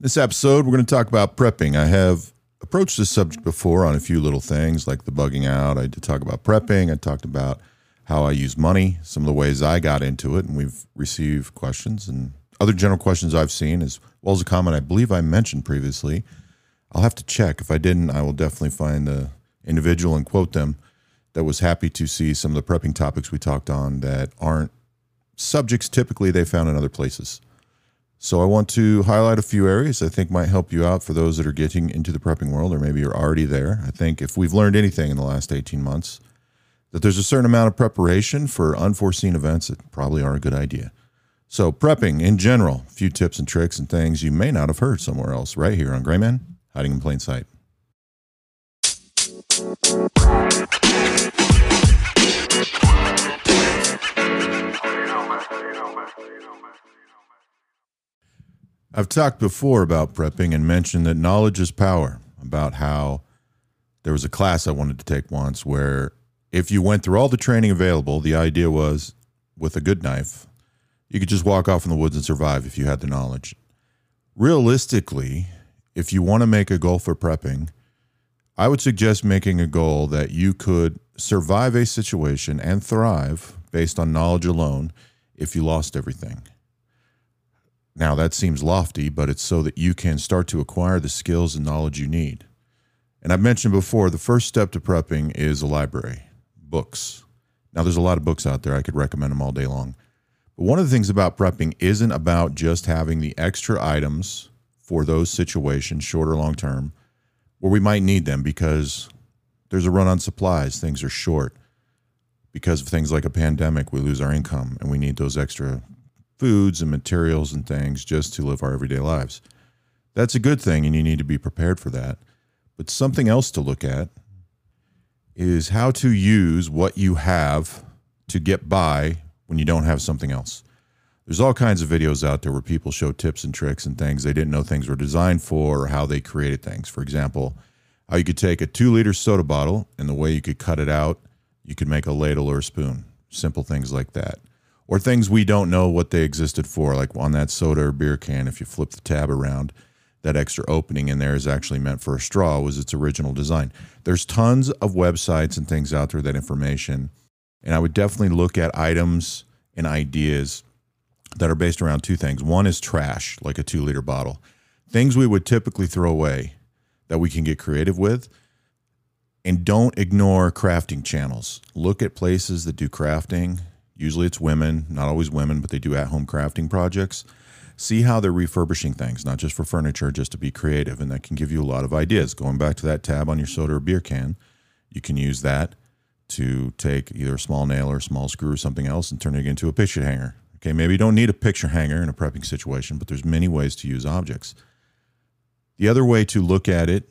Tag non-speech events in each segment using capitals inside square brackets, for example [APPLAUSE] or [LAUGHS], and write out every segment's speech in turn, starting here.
This episode, we're going to talk about prepping. I have approached this subject before on a few little things like the bugging out. I did talk about prepping. I talked about how I use money, some of the ways I got into it, and we've received questions and other general questions I've seen, as well as a comment I believe I mentioned previously. I'll have to check. If I didn't, I will definitely find the individual and quote them that was happy to see some of the prepping topics we talked on that aren't subjects typically they found in other places. So I want to highlight a few areas I think might help you out for those that are getting into the prepping world or maybe you're already there. I think if we've learned anything in the last 18 months, that there's a certain amount of preparation for unforeseen events that probably are a good idea. So prepping in general, a few tips and tricks and things you may not have heard somewhere else right here on Gray Man, hiding in plain sight. I've talked before about prepping and mentioned that knowledge is power, about how there was a class I wanted to take once where if you went through all the training available, the idea was with a good knife, you could just walk off in the woods and survive if you had the knowledge. Realistically, if you want to make a goal for prepping, I would suggest making a goal that you could survive a situation and thrive based on knowledge alone if you lost everything. Now, that seems lofty, but it's so that you can start to acquire the skills and knowledge you need. And I've mentioned before, the first step to prepping is a library, books. Now, there's a lot of books out there. I could recommend them all day long. But one of the things about prepping isn't about just having the extra items for those situations, short or long term, where we might need them because there's a run on supplies, things are short. Because of things like a pandemic, we lose our income and we need those extra foods and materials and things just to live our everyday lives. That's a good thing, and you need to be prepared for that. But something else to look at is how to use what you have to get by when you don't have something else. There's all kinds of videos out there where people show tips and tricks and things they didn't know things were designed for or how they created things. For example, how you could take a two liter soda bottle and the way you could cut it out, you could make a ladle or a spoon. Simple things like that or things we don't know what they existed for, like on that soda or beer can. If you flip the tab around, that extra opening in there is actually meant for a straw, was its original design. There's tons of websites and things out there that information, and I would definitely look at items and ideas that are based around two things. One is trash, like a two liter bottle, things we would typically throw away that we can get creative with. And don't ignore crafting channels. Look at places that do crafting Usually it's women, not always women, but they do at home crafting projects. See how they're refurbishing things, not just for furniture, just to be creative. And that can give you a lot of ideas. Going back to that tab on your soda or beer can, you can use that to take either a small nail or a small screw or something else and turn it into a picture hanger. Okay, maybe you don't need a picture hanger in a prepping situation, but there's many ways to use objects. The other way to look at it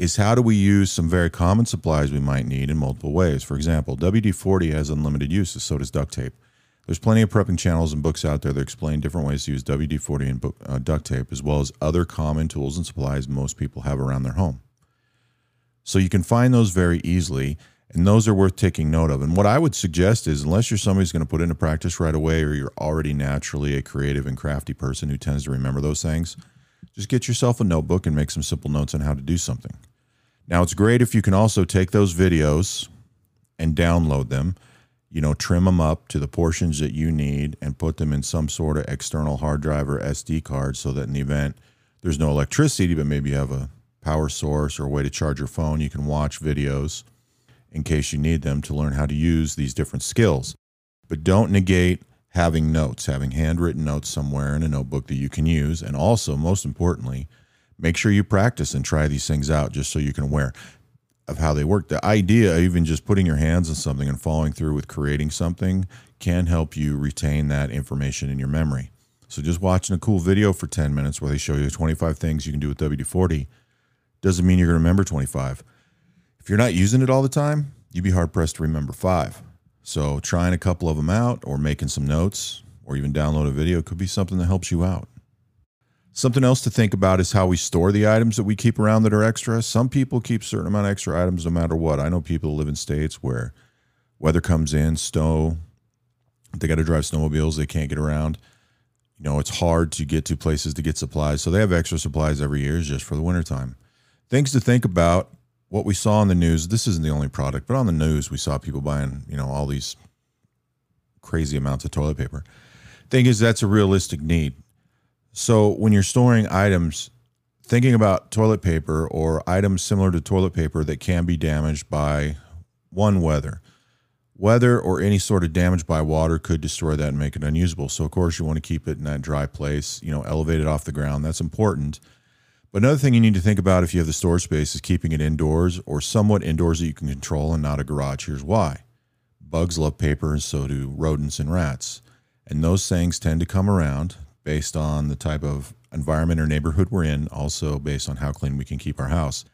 is how do we use some very common supplies we might need in multiple ways. For example, WD 40 has unlimited uses, so does duct tape. There's plenty of prepping channels and books out there that explain different ways to use WD 40 and book, uh, duct tape, as well as other common tools and supplies most people have around their home. So you can find those very easily, and those are worth taking note of. And what I would suggest is, unless you're somebody who's going to put into practice right away, or you're already naturally a creative and crafty person who tends to remember those things, just get yourself a notebook and make some simple notes on how to do something. Now, it's great if you can also take those videos and download them, you know, trim them up to the portions that you need and put them in some sort of external hard drive or SD card so that in the event there's no electricity, but maybe you have a power source or a way to charge your phone, you can watch videos in case you need them to learn how to use these different skills. But don't negate having notes, having handwritten notes somewhere in a notebook that you can use. And also, most importantly, make sure you practice and try these things out just so you can aware of how they work. The idea of even just putting your hands on something and following through with creating something can help you retain that information in your memory. So just watching a cool video for 10 minutes where they show you 25 things you can do with WD-40 doesn't mean you're going to remember 25. If you're not using it all the time, you'd be hard pressed to remember 5. So trying a couple of them out or making some notes or even download a video could be something that helps you out. Something else to think about is how we store the items that we keep around that are extra. Some people keep certain amount of extra items no matter what. I know people live in states where weather comes in, snow, they got to drive snowmobiles, they can't get around. You know, it's hard to get to places to get supplies. So they have extra supplies every year just for the wintertime. Things to think about what we saw in the news. This isn't the only product, but on the news, we saw people buying, you know, all these crazy amounts of toilet paper. Thing is, that's a realistic need. So when you're storing items, thinking about toilet paper or items similar to toilet paper that can be damaged by one weather. Weather or any sort of damage by water could destroy that and make it unusable. So of course you want to keep it in that dry place, you know, elevate it off the ground. That's important. But another thing you need to think about if you have the storage space is keeping it indoors or somewhat indoors that you can control and not a garage. Here's why. Bugs love paper and so do rodents and rats. And those things tend to come around based on the type of environment or neighborhood we're in, also based on how clean we can keep our house.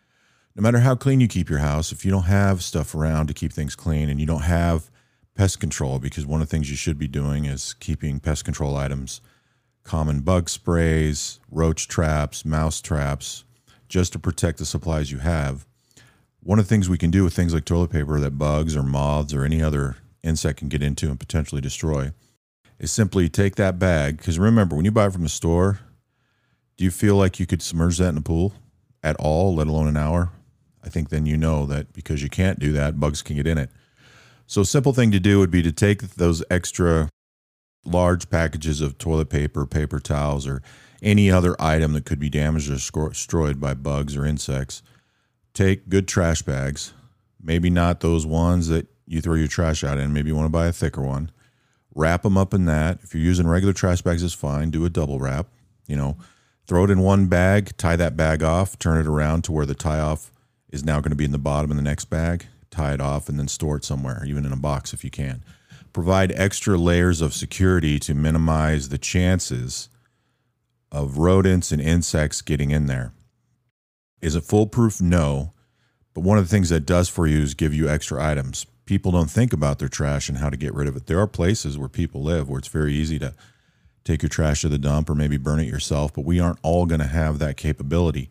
No matter how clean you keep your house, if you don't have stuff around to keep things clean and you don't have pest control, because one of the things you should be doing is keeping pest control items, common bug sprays, roach traps, mouse traps, just to protect the supplies you have. One of the things we can do with things like toilet paper that bugs or moths or any other insect can get into and potentially destroy is simply take that bag. Because remember, when you buy it from the store, do you feel like you could submerge that in a pool at all, let alone an hour? I think then you know that because you can't do that, bugs can get in it. So, simple thing to do would be to take those extra large packages of toilet paper, paper towels, or any other item that could be damaged or destroyed by bugs or insects. Take good trash bags, maybe not those ones that you throw your trash out in. Maybe you want to buy a thicker one. Wrap them up in that. If you're using regular trash bags, it's fine. Do a double wrap. You know, throw it in one bag, tie that bag off, turn it around to where the tie off is now going to be in the bottom of the next bag, tie it off, and then store it somewhere, even in a box if you can. Provide extra layers of security to minimize the chances of rodents and insects getting in there. Is it foolproof? No. But one of the things that does for you is give you extra items. People don't think about their trash and how to get rid of it. There are places where people live where it's very easy to take your trash to the dump or maybe burn it yourself, but we aren't all going to have that capability.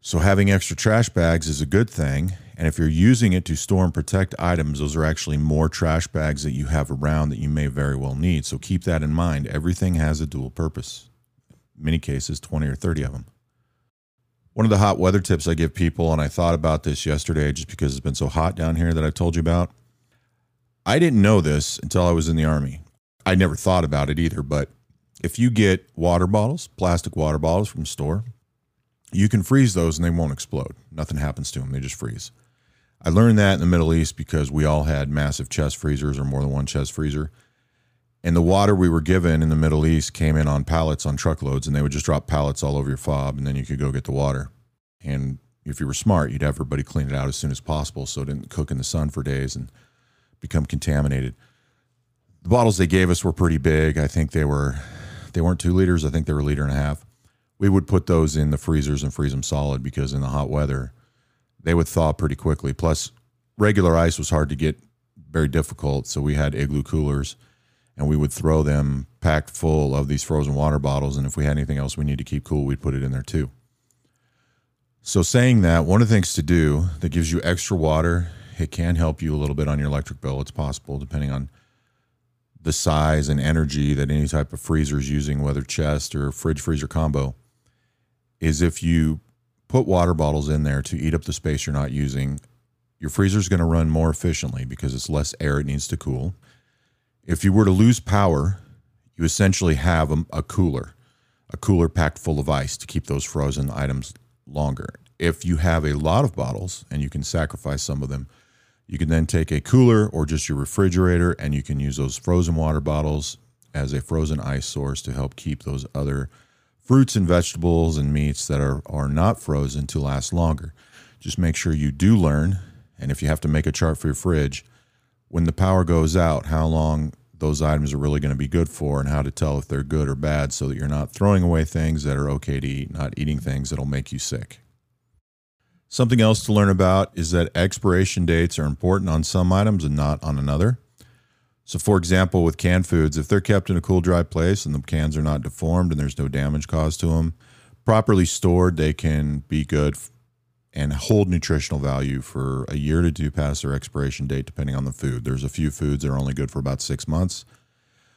So having extra trash bags is a good thing. And if you're using it to store and protect items, those are actually more trash bags that you have around that you may very well need. So keep that in mind. Everything has a dual purpose. In many cases, 20 or 30 of them. One of the hot weather tips I give people, and I thought about this yesterday just because it's been so hot down here that I've told you about. I didn't know this until I was in the Army. I never thought about it either, but if you get water bottles, plastic water bottles from store, you can freeze those and they won't explode. Nothing happens to them, they just freeze. I learned that in the Middle East because we all had massive chest freezers or more than one chest freezer. And the water we were given in the Middle East came in on pallets on truckloads, and they would just drop pallets all over your fob, and then you could go get the water. And if you were smart, you'd have everybody clean it out as soon as possible so it didn't cook in the sun for days and become contaminated. The bottles they gave us were pretty big. I think they were they weren't two liters. I think they were a liter and a half. We would put those in the freezers and freeze them solid because in the hot weather, they would thaw pretty quickly. Plus, regular ice was hard to get, very difficult. So we had igloo coolers and we would throw them packed full of these frozen water bottles. And if we had anything else we need to keep cool, we'd put it in there too. So, saying that, one of the things to do that gives you extra water, it can help you a little bit on your electric bill. It's possible, depending on the size and energy that any type of freezer is using, whether chest or fridge freezer combo, is if you put water bottles in there to eat up the space you're not using, your freezer is going to run more efficiently because it's less air it needs to cool. If you were to lose power, you essentially have a, a cooler, a cooler packed full of ice to keep those frozen items longer. If you have a lot of bottles and you can sacrifice some of them, you can then take a cooler or just your refrigerator and you can use those frozen water bottles as a frozen ice source to help keep those other fruits and vegetables and meats that are, are not frozen to last longer. Just make sure you do learn, and if you have to make a chart for your fridge, when the power goes out, how long those items are really going to be good for and how to tell if they're good or bad so that you're not throwing away things that are okay to eat, not eating things that'll make you sick. Something else to learn about is that expiration dates are important on some items and not on another. So, for example, with canned foods, if they're kept in a cool, dry place and the cans are not deformed and there's no damage caused to them, properly stored, they can be good and hold nutritional value for a year to two past their expiration date, depending on the food. There's a few foods that are only good for about six months.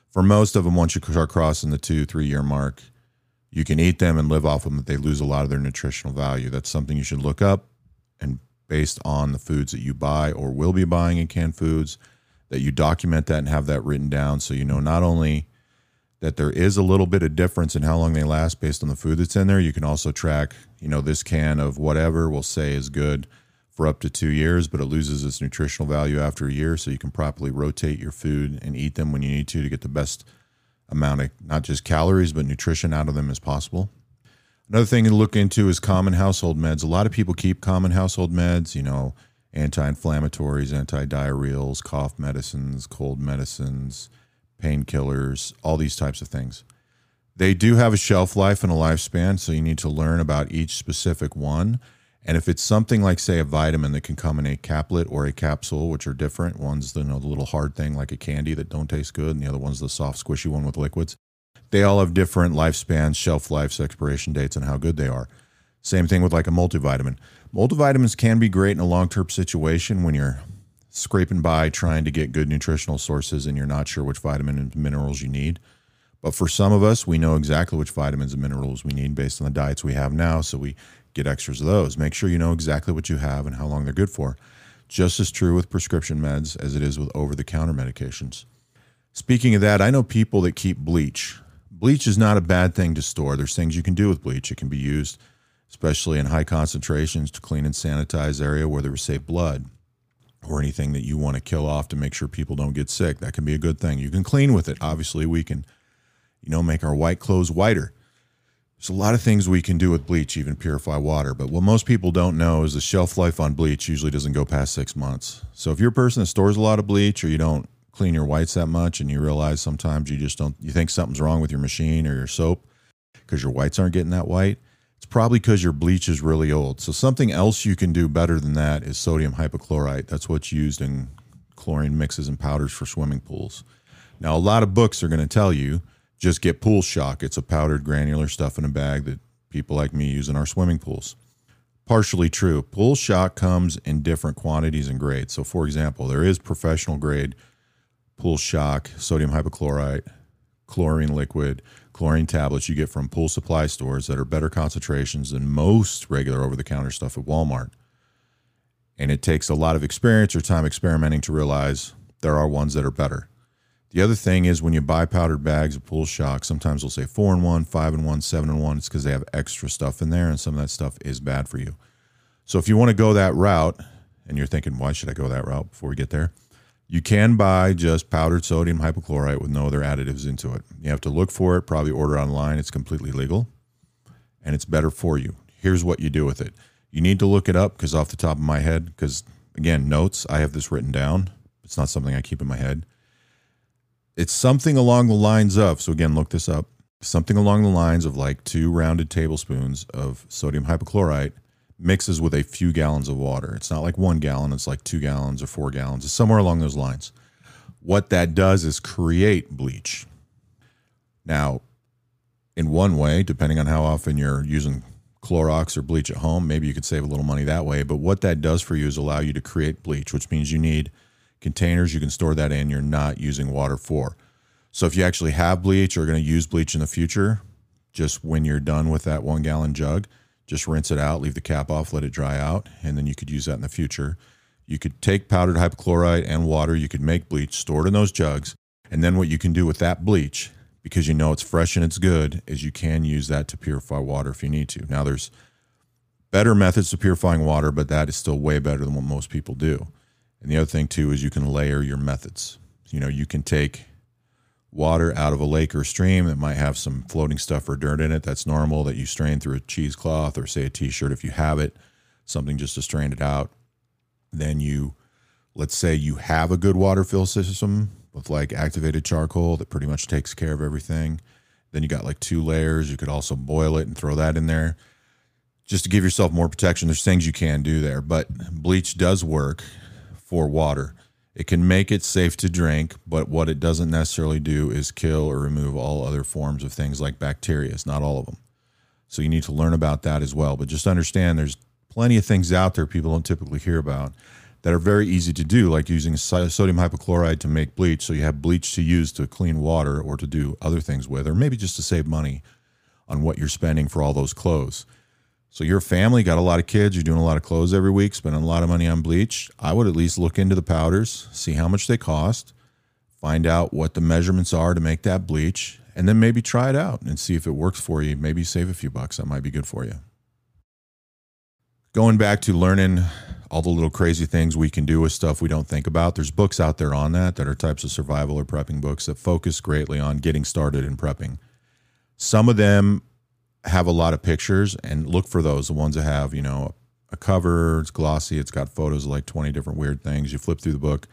for most of them, once you start crossing the two, three year mark, you can eat them and live off them, but they lose a lot of their nutritional value. That's something you should look up and based on the foods that you buy or will be buying in canned foods, that you document that and have that written down so you know not only that there is a little bit of difference in how long they last based on the food that's in there. You can also track, you know, this can of whatever we'll say is good for up to two years, but it loses its nutritional value after a year. So you can properly rotate your food and eat them when you need to to get the best amount of not just calories, but nutrition out of them as possible. Another thing to look into is common household meds. A lot of people keep common household meds, you know, anti inflammatories, anti diarrheals, cough medicines, cold medicines painkillers, all these types of things. They do have a shelf life and a lifespan, so you need to learn about each specific one. And if it's something like, say, a vitamin that can come in a caplet or a capsule, which are different, one's the, you know, the little hard thing like a candy that don't taste good, and the other one's the soft, squishy one with liquids. They all have different lifespans, shelf lives, expiration dates, and how good they are. Same thing with like a multivitamin. Multivitamins can be great in a long term situation when you're scraping by trying to get good nutritional sources and you're not sure which vitamin and minerals you need. But for some of us, we know exactly which vitamins and minerals we need based on the diets we have now. So we get extras of those. Make sure you know exactly what you have and how long they're good for. Just as true with prescription meds as it is with over the counter medications. Speaking of that, I know people that keep bleach. Bleach is not a bad thing to store. There's things you can do with bleach. It can be used, especially in high concentrations, to clean and sanitize area where there was saved blood or anything that you want to kill off to make sure people don't get sick. That can be a good thing. You can clean with it. Obviously, we can, you know, make our white clothes whiter. There's a lot of things we can do with bleach, even purify water. But what most people don't know is the shelf life on bleach usually doesn't go past six months. So if you're a person that stores a lot of bleach or you don't clean your whites that much and you realize sometimes you just don't, you think something's wrong with your machine or your soap because your whites aren't getting that white, it's probably because your bleach is really old. So something else you can do better than that is sodium hypochlorite. That's what's used in chlorine mixes and powders for swimming pools. Now, a lot of books are going to tell you just get pool shock. It's a powdered granular stuff in a bag that people like me use in our swimming pools. Partially true. Pool shock comes in different quantities and grades. So, for example, there is professional grade pool shock, sodium hypochlorite, chlorine liquid, chlorine tablets you get from pool supply stores that are better concentrations than most regular over the counter stuff at Walmart. And it takes a lot of experience or time experimenting to realize there are ones that are better. The other thing is when you buy powdered bags of pool shock, sometimes they'll say four and one, five and one, seven and one. It's because they have extra stuff in there, and some of that stuff is bad for you. So if you want to go that route, and you're thinking, why should I go that route before we get there? You can buy just powdered sodium hypochlorite with no other additives into it. You have to look for it, probably order online. It's completely legal and it's better for you. Here's what you do with it. You need to look it up because, off the top of my head, because again, notes, I have this written down. It's not something I keep in my head. It's something along the lines of, so again, look this up, something along the lines of like two rounded tablespoons of sodium hypochlorite mixes with a few gallons of water. It's not like one gallon, it's like two gallons or four gallons. It's somewhere along those lines. What that does is create bleach. Now, in one way, depending on how often you're using Clorox or bleach at home, maybe you could save a little money that way. But what that does for you is allow you to create bleach, which means you need containers you can store that in you're not using water for. So if you actually have bleach or are going to use bleach in the future, just when you're done with that one gallon jug, just rinse it out, leave the cap off, let it dry out, and then you could use that in the future. You could take powdered hypochlorite and water, you could make bleach, store it in those jugs, and then what you can do with that bleach, because you know it's fresh and it's good, is you can use that to purify water if you need to. Now there's better methods to purifying water, but that is still way better than what most people do. And the other thing too is you can layer your methods. You know, you can take water out of a lake or stream that might have some floating stuff or dirt in it. That's normal that you strain through a cheesecloth or say a t-shirt if you have it, something just to strain it out. Then you let's say you have a good water fill system with like activated charcoal that pretty much takes care of everything. Then you got like two layers. You could also boil it and throw that in there just to give yourself more protection. There's things you can do there, but bleach does work for water. It can make it safe to drink, but what it doesn't necessarily do is kill or remove all other forms of things like bacteria. It's not all of them. So you need to learn about that as well. But just understand there's plenty of things out there people don't typically hear about that are very easy to do, like using sodium hypochlorite to make bleach. So you have bleach to use to clean water or to do other things with, or maybe just to save money on what you're spending for all those clothes. So your family got a lot of kids, you're doing a lot of clothes every week, spending a lot of money on bleach. I would at least look into the powders, see how much they cost, find out what the measurements are to make that bleach, and then maybe try it out and see if it works for you. Maybe save a few bucks. That might be good for you. Going back to learning all the little crazy things we can do with stuff we don't think about. There's books out there on that that are types of survival or prepping books that focus greatly on getting started in prepping. Some of them have a lot of pictures and look for those, the ones that have, you know, a cover, it's glossy, it's got photos of like 20 different weird things. You flip through the book,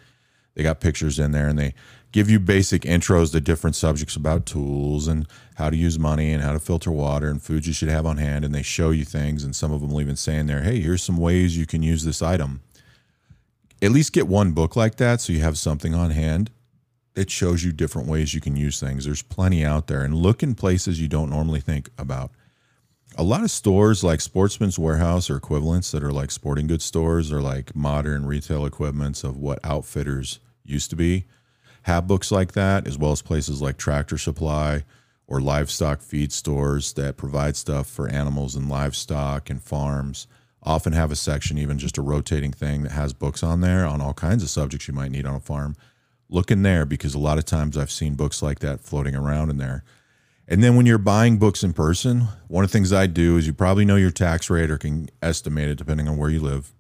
they got pictures in there and they give you basic intros to different subjects about tools and how to use money and how to filter water and foods you should have on hand. And they show you things. And some of them will even say in there, hey, here's some ways you can use this item. At least get one book like that so you have something on hand. It shows you different ways you can use things. There's plenty out there. And look in places you don't normally think about. A lot of stores like Sportsman's Warehouse or equivalents that are like sporting goods stores or like modern retail equipments of what outfitters used to be have books like that, as well as places like Tractor Supply or livestock feed stores that provide stuff for animals and livestock and farms. Often have a section, even just a rotating thing that has books on there on all kinds of subjects you might need on a farm. Look in there because a lot of times I've seen books like that floating around in there. And then when you're buying books in person, one of the things I do is you probably know your tax rate or can estimate it depending on where you live.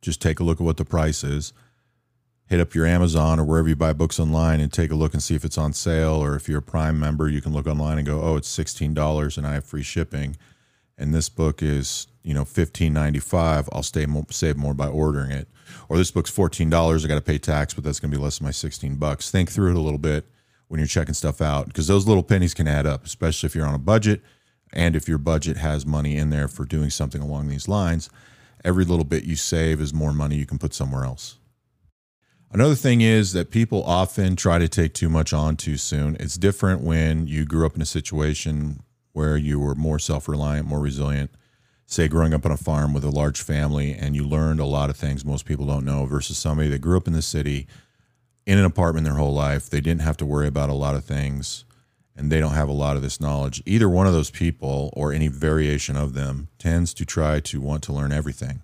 Just take a look at what the price is hit up your Amazon or wherever you buy books online and take a look and see if it's on sale. Or if you're a Prime member, you can look online and go, oh, it's $16 and I have free shipping. And this book is, you know, $15.95. I'll stay more, save more by ordering it. Or this book's $14. I got to pay tax, but that's going to be less than my 16 bucks. Think through it a little bit when you're checking stuff out because those little pennies can add up, especially if you're on a budget and if your budget has money in there for doing something along these lines. Every little bit you save is more money you can put somewhere else. Another thing is that people often try to take too much on too soon. It's different when you grew up in a situation where you were more self reliant, more resilient. Say, growing up on a farm with a large family and you learned a lot of things most people don't know, versus somebody that grew up in the city in an apartment their whole life. They didn't have to worry about a lot of things and they don't have a lot of this knowledge. Either one of those people or any variation of them tends to try to want to learn everything.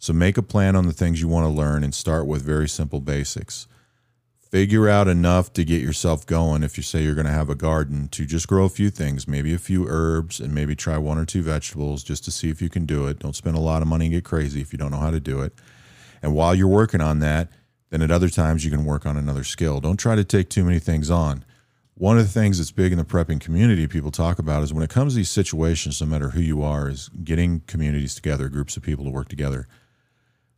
So make a plan on the things you want to learn and start with very simple basics. Figure out enough to get yourself going if you say you're going to have a garden to just grow a few things, maybe a few herbs, and maybe try one or two vegetables just to see if you can do it. Don't spend a lot of money and get crazy if you don't know how to do it. And while you're working on that, then at other times you can work on another skill. Don't try to take too many things on. One of the things that's big in the prepping community people talk about is when it comes to these situations, no matter who you are, is getting communities together, groups of people to work together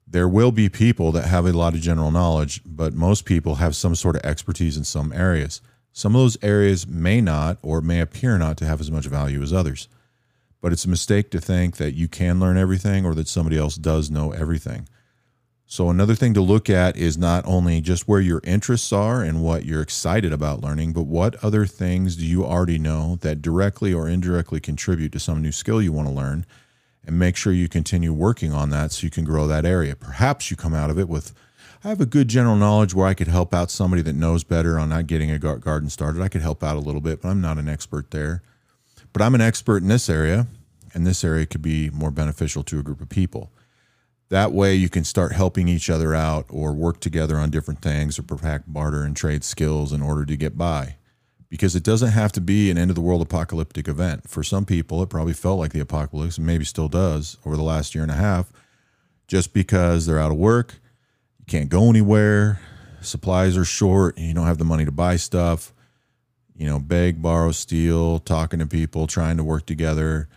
there will be people that have a lot of general knowledge, but most people have some sort of expertise in some areas. Some of those areas may not or may appear not to have as much value as others. But it's a mistake to think that you can learn everything or that somebody else does know everything. So, another thing to look at is not only just where your interests are and what you're excited about learning, but what other things do you already know that directly or indirectly contribute to some new skill you want to learn and make sure you continue working on that so you can grow that area. Perhaps you come out of it with, I have a good general knowledge where I could help out somebody that knows better on not getting a garden started. I could help out a little bit, but I'm not an expert there. But I'm an expert in this area, and this area could be more beneficial to a group of people. That way, you can start helping each other out or work together on different things or perhaps barter and trade skills in order to get by because it doesn't have to be an end of the world apocalyptic event. For some people, it probably felt like the apocalypse and maybe still does over the last year and a half, just because they're out of work, you can't go anywhere, supplies are short, you don't have the money to buy stuff, you know, beg, borrow, steal, talking to people, trying to work together.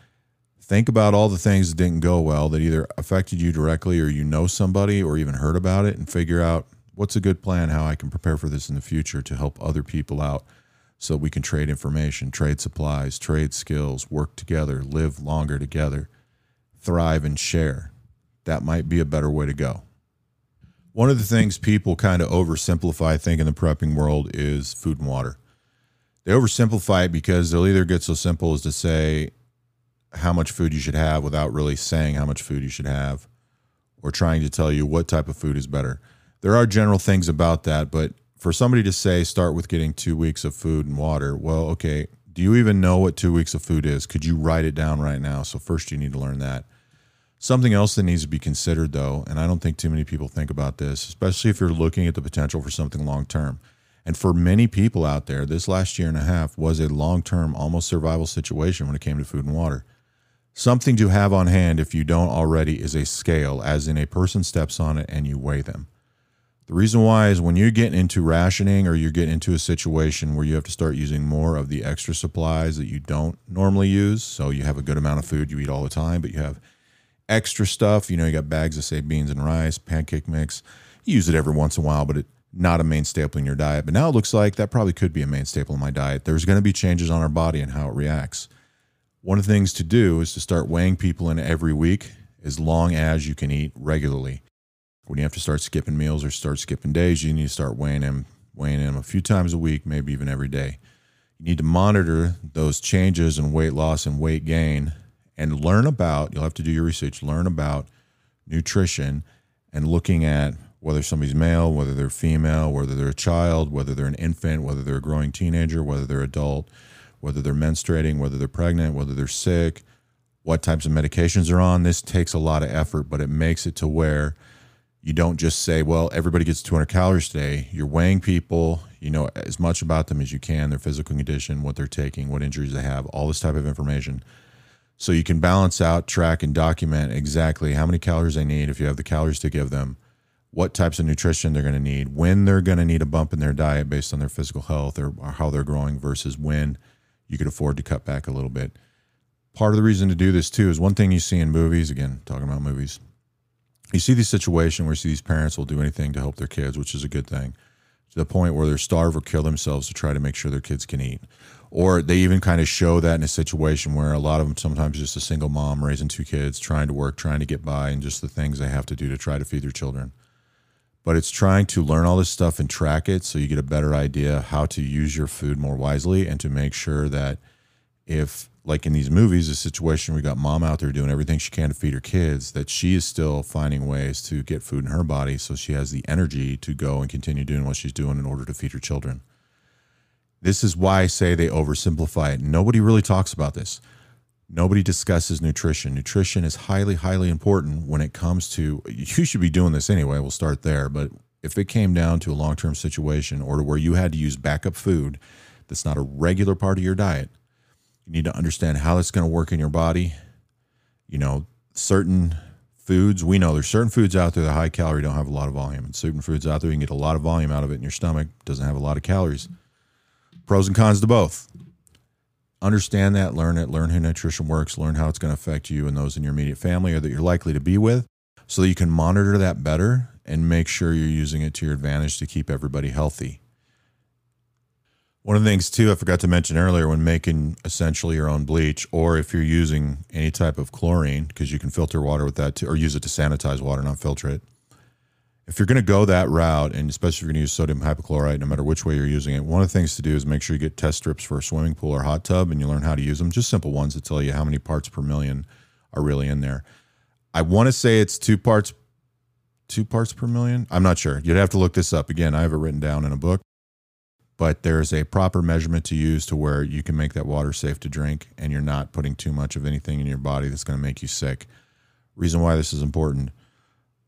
Think about all the things that didn't go well that either affected you directly or you know somebody or even heard about it and figure out what's a good plan how I can prepare for this in the future to help other people out so we can trade information, trade supplies, trade skills, work together, live longer together, thrive and share. That might be a better way to go. One of the things people kind of oversimplify, I think, in the prepping world is food and water. They oversimplify it because they'll either get so simple as to say how much food you should have without really saying how much food you should have, or trying to tell you what type of food is better. There are general things about that, but for somebody to say start with getting two weeks of food and water, well, okay, do you even know what two weeks of food is? Could you write it down right now? So, first, you need to learn that. Something else that needs to be considered, though, and I don't think too many people think about this, especially if you're looking at the potential for something long term. And for many people out there, this last year and a half was a long term, almost survival situation when it came to food and water. Something to have on hand if you don't already is a scale, as in a person steps on it and you weigh them. The reason why is when you're getting into rationing or you're getting into a situation where you have to start using more of the extra supplies that you don't normally use. So you have a good amount of food you eat all the time, but you have extra stuff. You know, you got bags of, say, beans and rice, pancake mix. You use it every once in a while, but it's not a main staple in your diet. But now it looks like that probably could be a main staple in my diet. There's going to be changes on our body and how it reacts. One of the things to do is to start weighing people in every week as long as you can eat regularly when you have to start skipping meals or start skipping days, you need to start weighing them, weighing them a few times a week, maybe even every day. You need to monitor those changes in weight loss and weight gain and learn about, you'll have to do your research, learn about nutrition and looking at whether somebody's male, whether they're female, whether they're a child, whether they're an infant, whether they're a growing teenager, whether they're adult, whether they're menstruating, whether they're pregnant, whether they're sick, what types of medications are on. This takes a lot of effort, but it makes it to where you don't just say, well, everybody gets 200 calories today. You're weighing people, you know, as much about them as you can, their physical condition, what they're taking, what injuries they have, all this type of information. So you can balance out, track, and document exactly how many calories they need if you have the calories to give them, what types of nutrition they're going to need, when they're going to need a bump in their diet based on their physical health or, or how they're growing versus when you could afford to cut back a little bit. Part of the reason to do this too is one thing you see in movies, again, talking about movies, you see these situations where you see these parents will do anything to help their kids, which is a good thing, to the point where they're starve or kill themselves to try to make sure their kids can eat. Or they even kind of show that in a situation where a lot of them sometimes just a single mom raising two kids, trying to work, trying to get by, and just the things they have to do to try to feed their children. But it's trying to learn all this stuff and track it so you get a better idea how to use your food more wisely and to make sure that if like in these movies, a situation we got mom out there doing everything she can to feed her kids, that she is still finding ways to get food in her body so she has the energy to go and continue doing what she's doing in order to feed her children. This is why I say they oversimplify it. Nobody really talks about this. Nobody discusses nutrition. Nutrition is highly, highly important when it comes to, you should be doing this anyway. We'll start there. But if it came down to a long term situation or to where you had to use backup food that's not a regular part of your diet, you need to understand how it's going to work in your body. You know, certain foods, we know there's certain foods out there that high calorie don't have a lot of volume. And certain foods out there, you can get a lot of volume out of it in your stomach, doesn't have a lot of calories. Pros and cons to both. Understand that, learn it, learn how nutrition works, learn how it's going to affect you and those in your immediate family or that you're likely to be with so that you can monitor that better and make sure you're using it to your advantage to keep everybody healthy. One of the things too I forgot to mention earlier when making essentially your own bleach, or if you're using any type of chlorine, because you can filter water with that too, or use it to sanitize water, not filter it. If you're going to go that route, and especially if you're going to use sodium hypochlorite, no matter which way you're using it, one of the things to do is make sure you get test strips for a swimming pool or hot tub, and you learn how to use them. Just simple ones that tell you how many parts per million are really in there. I want to say it's two parts, two parts per million. I'm not sure. You'd have to look this up again. I have it written down in a book but there's a proper measurement to use to where you can make that water safe to drink and you're not putting too much of anything in your body that's going to make you sick. Reason why this is important.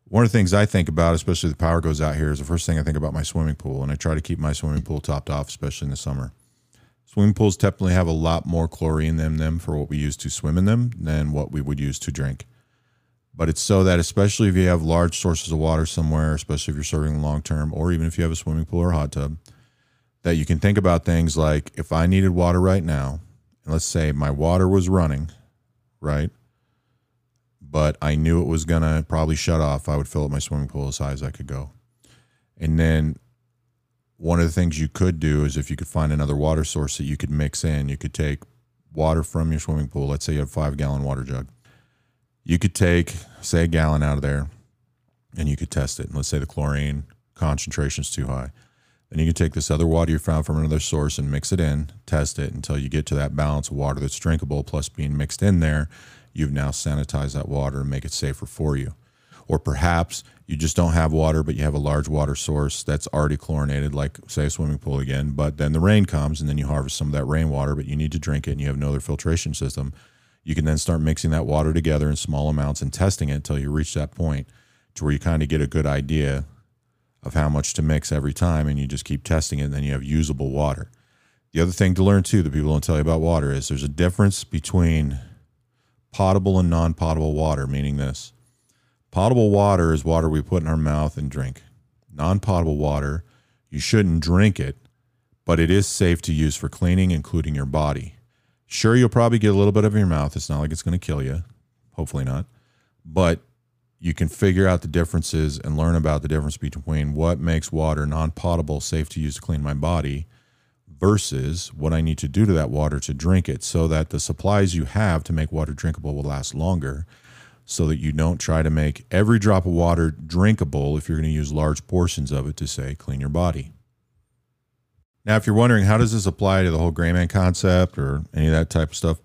One of the things I think about, especially the power goes out here, is the first thing I think about my swimming pool, and I try to keep my swimming pool topped off, especially in the summer. Swimming pools definitely have a lot more chlorine in them for what we use to swim in them than what we would use to drink. But it's so that, especially if you have large sources of water somewhere, especially if you're serving long term, or even if you have a swimming pool or a hot tub, that you can think about things like if I needed water right now, and let's say my water was running, right? But I knew it was to probably shut off, I would fill up my swimming pool as high as I could go. And then one of the things you could do is if you could find another water source that you could mix in, you could take water from your swimming pool. Let's say you have a five gallon water jug. You could take, say, a gallon out of there and you could test it. And let's say the chlorine concentration is too high then you can take this other water you found from another source and mix it in, test it until you get to that balance of water that's drinkable plus being mixed in there. You've now sanitized that water and make it safer for you. Or perhaps you just don't have water, but you have a large water source that's already chlorinated, like, say, a swimming pool again. But then the rain comes and then you harvest some of that rainwater, but you need to drink it and you have no other filtration system. You can then start mixing that water together in small amounts and testing it until you reach that point to where you kind of get a good idea of how much to mix every time and you just keep testing it and then you have usable water. The other thing to learn too that people don't tell you about water is there's a difference between potable and non-potable water, meaning this. Potable water is water we put in our mouth and drink. Non-potable water, you shouldn't drink it, but it is safe to use for cleaning, including your body. Sure, you'll probably get a little bit of your mouth. It's not like it's going to kill you. Hopefully not. But you can figure out the differences and learn about the difference between what makes water non-potable safe to use to clean my body versus what I need to do to that water to drink it so that the supplies you have to make water drinkable will last longer so that you don't try to make every drop of water drinkable if you're going to use large portions of it to say clean your body. Now, if you're wondering how does this apply to the whole gray man concept or any of that type of stuff,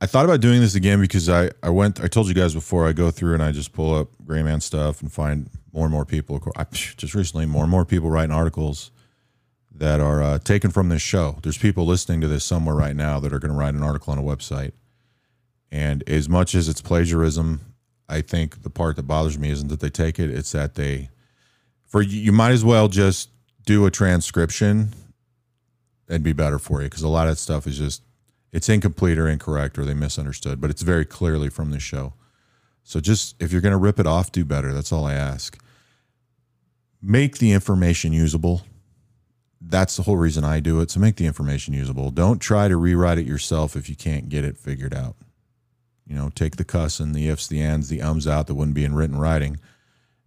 I thought about doing this again because I, I went I told you guys before I go through and I just pull up gray man stuff and find more and more people. I, just recently, more and more people writing articles that are uh, taken from this show. There's people listening to this somewhere right now that are going to write an article on a website. And as much as it's plagiarism, I think the part that bothers me isn't that they take it; it's that they, for you might as well just do a transcription and be better for you because a lot of stuff is just it's incomplete or incorrect or they misunderstood, but it's very clearly from the show. So just if you're going to rip it off, do better. That's all I ask. Make the information usable that's the whole reason I do it. So make the information usable. Don't try to rewrite it yourself if you can't get it figured out. You know, take the cuss and the ifs, the ands, the ums out that wouldn't be in written writing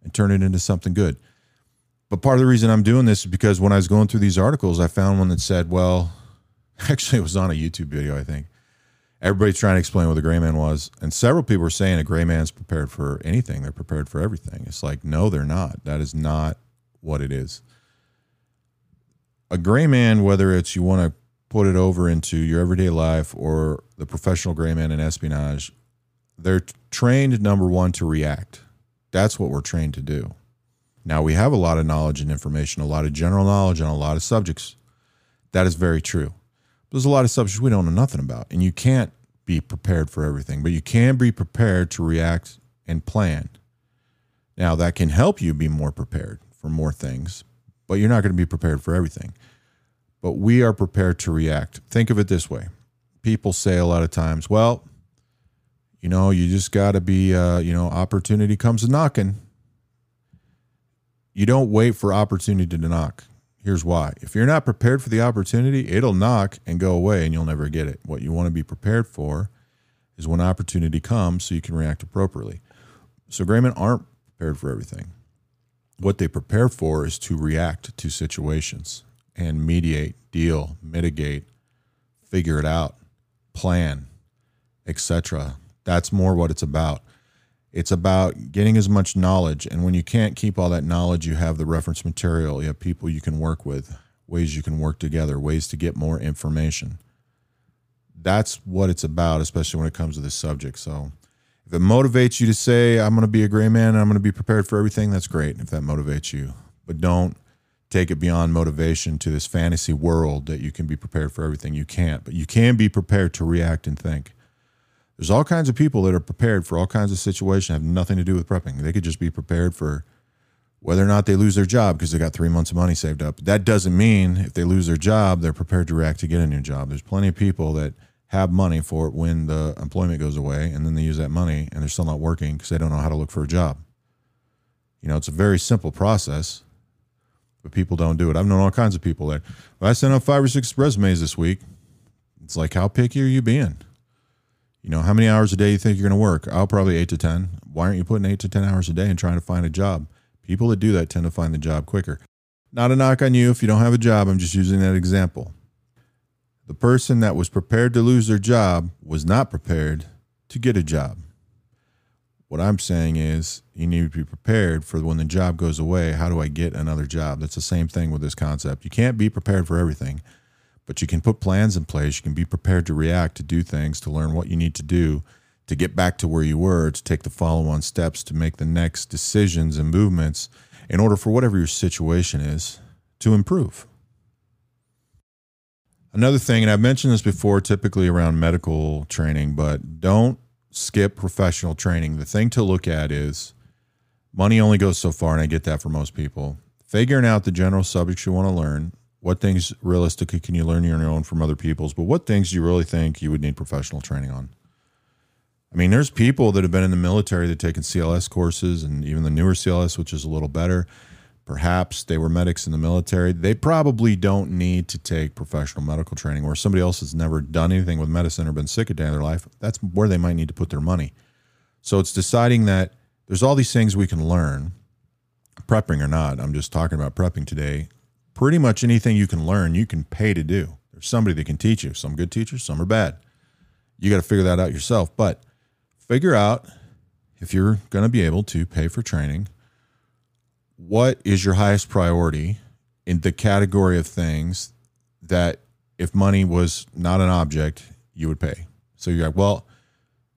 and turn it into something good. But part of the reason I'm doing this is because when I was going through these articles, I found one that said, well, [LAUGHS] actually, it was on a YouTube video, I think. Everybody's trying to explain what a gray man was. And several people were saying a gray man's prepared for anything. They're prepared for everything. It's like, no, they're not. That is not what it is a gray man, whether it's you want to put it over into your everyday life or the professional gray man in espionage, they're trained number one to react. That's what we're trained to do. Now we have a lot of knowledge and information, a lot of general knowledge on a lot of subjects. That is very true. There's a lot of subjects we don't know nothing about, and you can't be prepared for everything, but you can be prepared to react and plan. Now that can help you be more prepared for more things, but you're not going to be prepared for everything. But we are prepared to react. Think of it this way people say a lot of times, well, you know, you just got to be, uh, you know, opportunity comes knocking. You don't wait for opportunity to knock. Here's why. If you're not prepared for the opportunity, it'll knock and go away and you'll never get it. What you want to be prepared for is when opportunity comes so you can react appropriately. So Graymen aren't prepared for everything what they prepare for is to react to situations and mediate, deal, mitigate, figure it out, plan, etc. That's more what it's about. It's about getting as much knowledge. And when you can't keep all that knowledge, you have the reference material, you have people you can work with, ways you can work together, ways to get more information. That's what it's about, especially when it comes to this subject. So, if it motivates you to say, I'm going to be a gray man and I'm going to be prepared for everything, that's great if that motivates you. But don't take it beyond motivation to this fantasy world that you can be prepared for everything. You can't, but you can be prepared to react and think. There's all kinds of people that are prepared for all kinds of situations, have nothing to do with prepping. They could just be prepared for whether or not they lose their job because they got three months of money saved up. That doesn't mean if they lose their job, they're prepared to react to get a new job. There's plenty of people that have money for it when the employment goes away and then they use that money and they're still not working because they don't know how to look for a job. You know, it's a very simple process, but people don't do it. I've known all kinds of people that I sent out five or six resumes this week. It's like, how picky are you being? You know, how many hours a day you think you're going to work? I'll probably eight to 10. Why aren't you putting eight to 10 hours a day and trying to find a job? People that do that tend to find the job quicker. Not a knock on you if you don't have a job. I'm just using that example. The person that was prepared to lose their job was not prepared to get a job. What I'm saying is you need to be prepared for when the job goes away. How do I get another job? That's the same thing with this concept. You can't be prepared for everything, but you can put plans in place. You can be prepared to react, to do things, to learn what you need to do to get back to where you were, to take the follow on steps, to make the next decisions and movements in order for whatever your situation is to improve. Another thing, and I've mentioned this before, typically around medical training, but don't skip professional training. The thing to look at is money only goes so far, and I get that for most people. Figuring out the general subjects you want to learn, what things realistically can you learn on your own from other people's, but what things do you really think you would need professional training on? I mean, there's people that have been in the military that taken CLS courses and even the newer CLS, which is a little better. Perhaps they were medics in the military. They probably don't need to take professional medical training, or somebody else has never done anything with medicine or been sick a day in their life. That's where they might need to put their money. So it's deciding that there's all these things we can learn, prepping or not. I'm just talking about prepping today. Pretty much anything you can learn, you can pay to do. There's somebody that can teach you. Some good teachers, some are bad. You got to figure that out yourself. But figure out if you're going to be able to pay for training, what is your highest priority in the category of things that if money was not an object, you would pay. So you're like, well,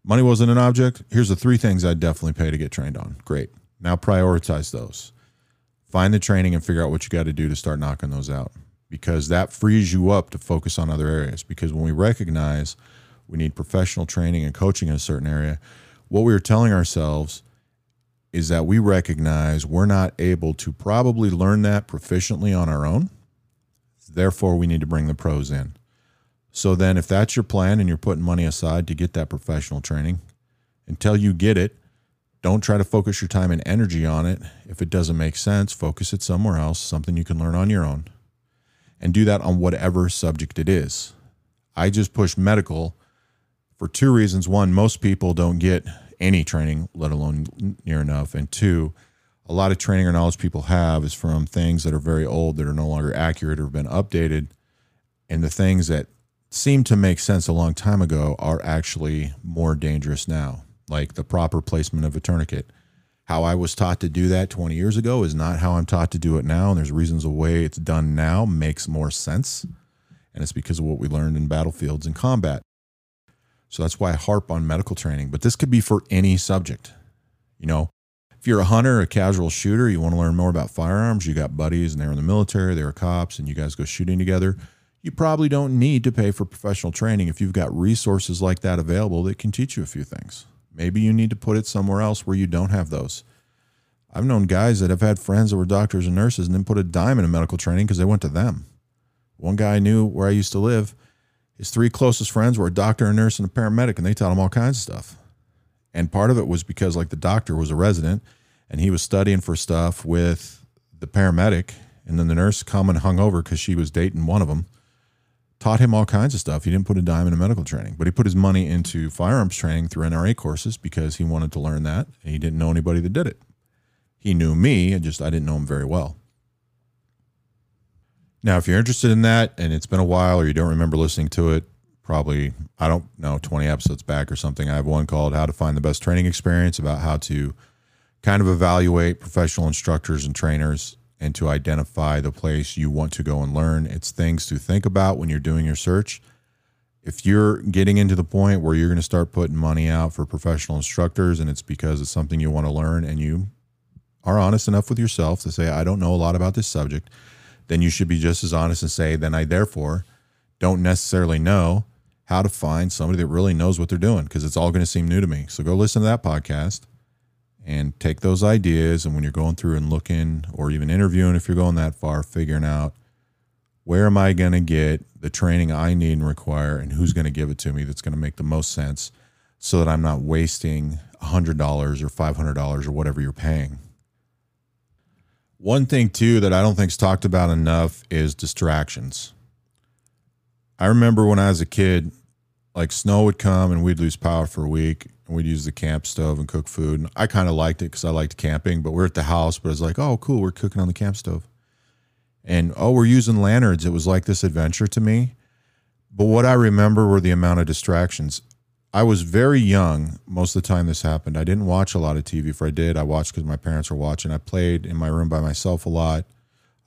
money wasn't an object. Here's the three things I'd definitely pay to get trained on. Great. Now prioritize those. Find the training and figure out what you got to do to start knocking those out because that frees you up to focus on other areas. Because when we recognize we need professional training and coaching in a certain area. What we are telling ourselves is that we recognize we're not able to probably learn that proficiently on our own. Therefore, we need to bring the pros in. So then, if that's your plan and you're putting money aside to get that professional training, until you get it, don't try to focus your time and energy on it. If it doesn't make sense, focus it somewhere else, something you can learn on your own. And do that on whatever subject it is. I just push medical for two reasons. One, most people don't get any training, let alone near enough. And two, a lot of training or knowledge people have is from things that are very old that are no longer accurate or have been updated. And the things that seemed to make sense a long time ago are actually more dangerous now, like the proper placement of a tourniquet. How I was taught to do that 20 years ago is not how I'm taught to do it now. And there's reasons the way it's done now makes more sense. And it's because of what we learned in battlefields and combat. So that's why I harp on medical training. But this could be for any subject. You know, if you're a hunter, a casual shooter, you want to learn more about firearms, you got buddies and they're in the military, they're cops, and you guys go shooting together. You probably don't need to pay for professional training if you've got resources like that available that can teach you a few things. Maybe you need to put it somewhere else where you don't have those. I've known guys that have had friends that were doctors and nurses and then put a dime in a medical training because they went to them. One guy I knew where I used to live his three closest friends were a doctor, a nurse, and a paramedic, and they taught him all kinds of stuff. And part of it was because, like, the doctor was a resident and he was studying for stuff with the paramedic, and then the nurse come and hung over because she was dating one of them. Taught him all kinds of stuff. He didn't put a dime into medical training, but he put his money into firearms training through NRA courses because he wanted to learn that, and he didn't know anybody that did it. He knew me, and just I didn't know him very well. Now, if you're interested in that and it's been a while or you don't remember listening to it, probably, I don't know, 20 episodes back or something, I have one called How to Find the Best Training Experience about how to kind of evaluate professional instructors and trainers and to identify the place you want to go and learn. It's things to think about when you're doing your search. If you're getting into the point where you're going to start putting money out for professional instructors and it's because it's something you want to learn and you are honest enough with yourself to say, I don't know a lot about this subject then you should be just as honest and say, then I therefore don't necessarily know how to find somebody that really knows what they're doing because it's all going to seem new to me. So go listen to that podcast and take those ideas. And when you're going through and looking or even interviewing, if you're going that far, figuring out where am I going to get the training I need and require and who's going to give it to me that's going to make the most sense so that I'm not wasting $100 or $500 or whatever you're paying one thing too that I don't think's talked about enough is distractions. I remember when I was a kid, like snow would come and we'd lose power for a week and we'd use the camp stove and cook food. And I kind of liked it because I liked camping, but we're at the house, but it's like, oh, cool, we're cooking on the camp stove. And oh, we're using lanterns. It was like this adventure to me. But what I remember were the amount of distractions. I was very young most of the time this happened. I didn't watch a lot of TV. If I did, I watched because my parents were watching. I played in my room by myself a lot.